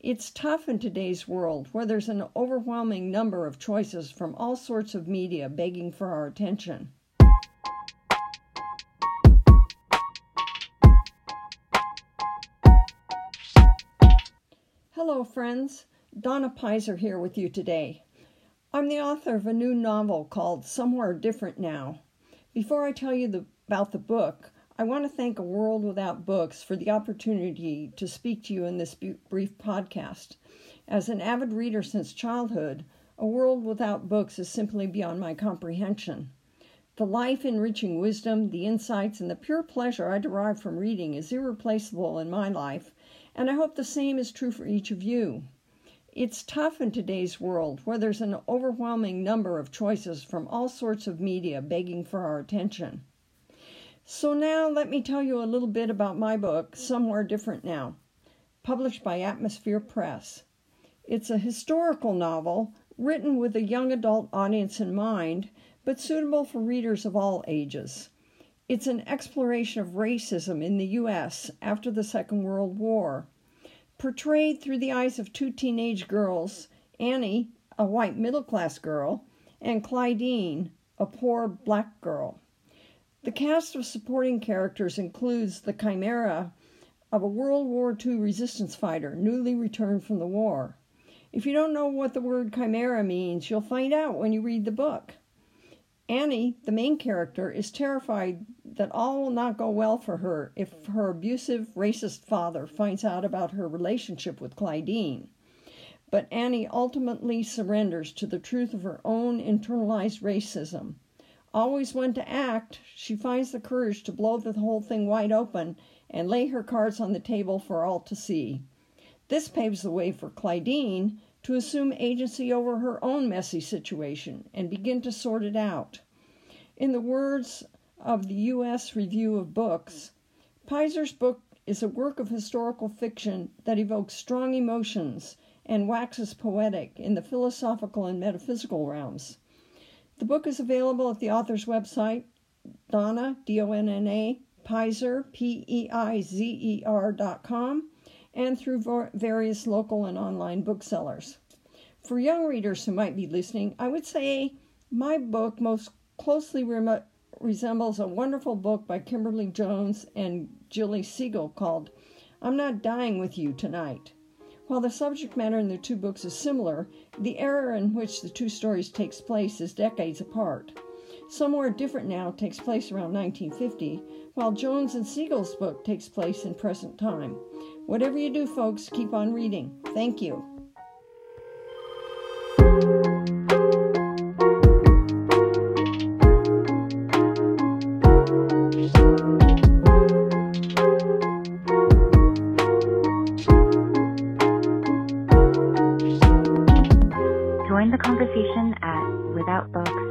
It's tough in today's world where there's an overwhelming number of choices from all sorts of media begging for our attention. Hello, friends. Donna Peizer here with you today. I'm the author of a new novel called Somewhere Different Now. Before I tell you the, about the book, I want to thank A World Without Books for the opportunity to speak to you in this brief podcast. As an avid reader since childhood, A World Without Books is simply beyond my comprehension. The life enriching wisdom, the insights, and the pure pleasure I derive from reading is irreplaceable in my life, and I hope the same is true for each of you. It's tough in today's world where there's an overwhelming number of choices from all sorts of media begging for our attention. So, now let me tell you a little bit about my book, Somewhere Different Now, published by Atmosphere Press. It's a historical novel written with a young adult audience in mind, but suitable for readers of all ages. It's an exploration of racism in the U.S. after the Second World War, portrayed through the eyes of two teenage girls Annie, a white middle class girl, and Clydeen, a poor black girl. The cast of supporting characters includes the chimera of a World War II resistance fighter newly returned from the war. If you don't know what the word chimera means, you'll find out when you read the book. Annie, the main character, is terrified that all will not go well for her if her abusive, racist father finds out about her relationship with Clydeen. But Annie ultimately surrenders to the truth of her own internalized racism always when to act, she finds the courage to blow the whole thing wide open and lay her cards on the table for all to see. This paves the way for Clydeen to assume agency over her own messy situation and begin to sort it out. In the words of the U.S. Review of Books, Peizer's book is a work of historical fiction that evokes strong emotions and waxes poetic in the philosophical and metaphysical realms. The book is available at the author's website, Donna, D O N N A, Peizer, P E I Z E R dot com, and through various local and online booksellers. For young readers who might be listening, I would say my book most closely resembles a wonderful book by Kimberly Jones and Gilly Segal called I'm Not Dying with You Tonight. While the subject matter in the two books is similar, the era in which the two stories takes place is decades apart. Somewhere Different Now takes place around 1950, while Jones and Segal's book takes place in present time. Whatever you do, folks, keep on reading. Thank you. Join the conversation at Without Books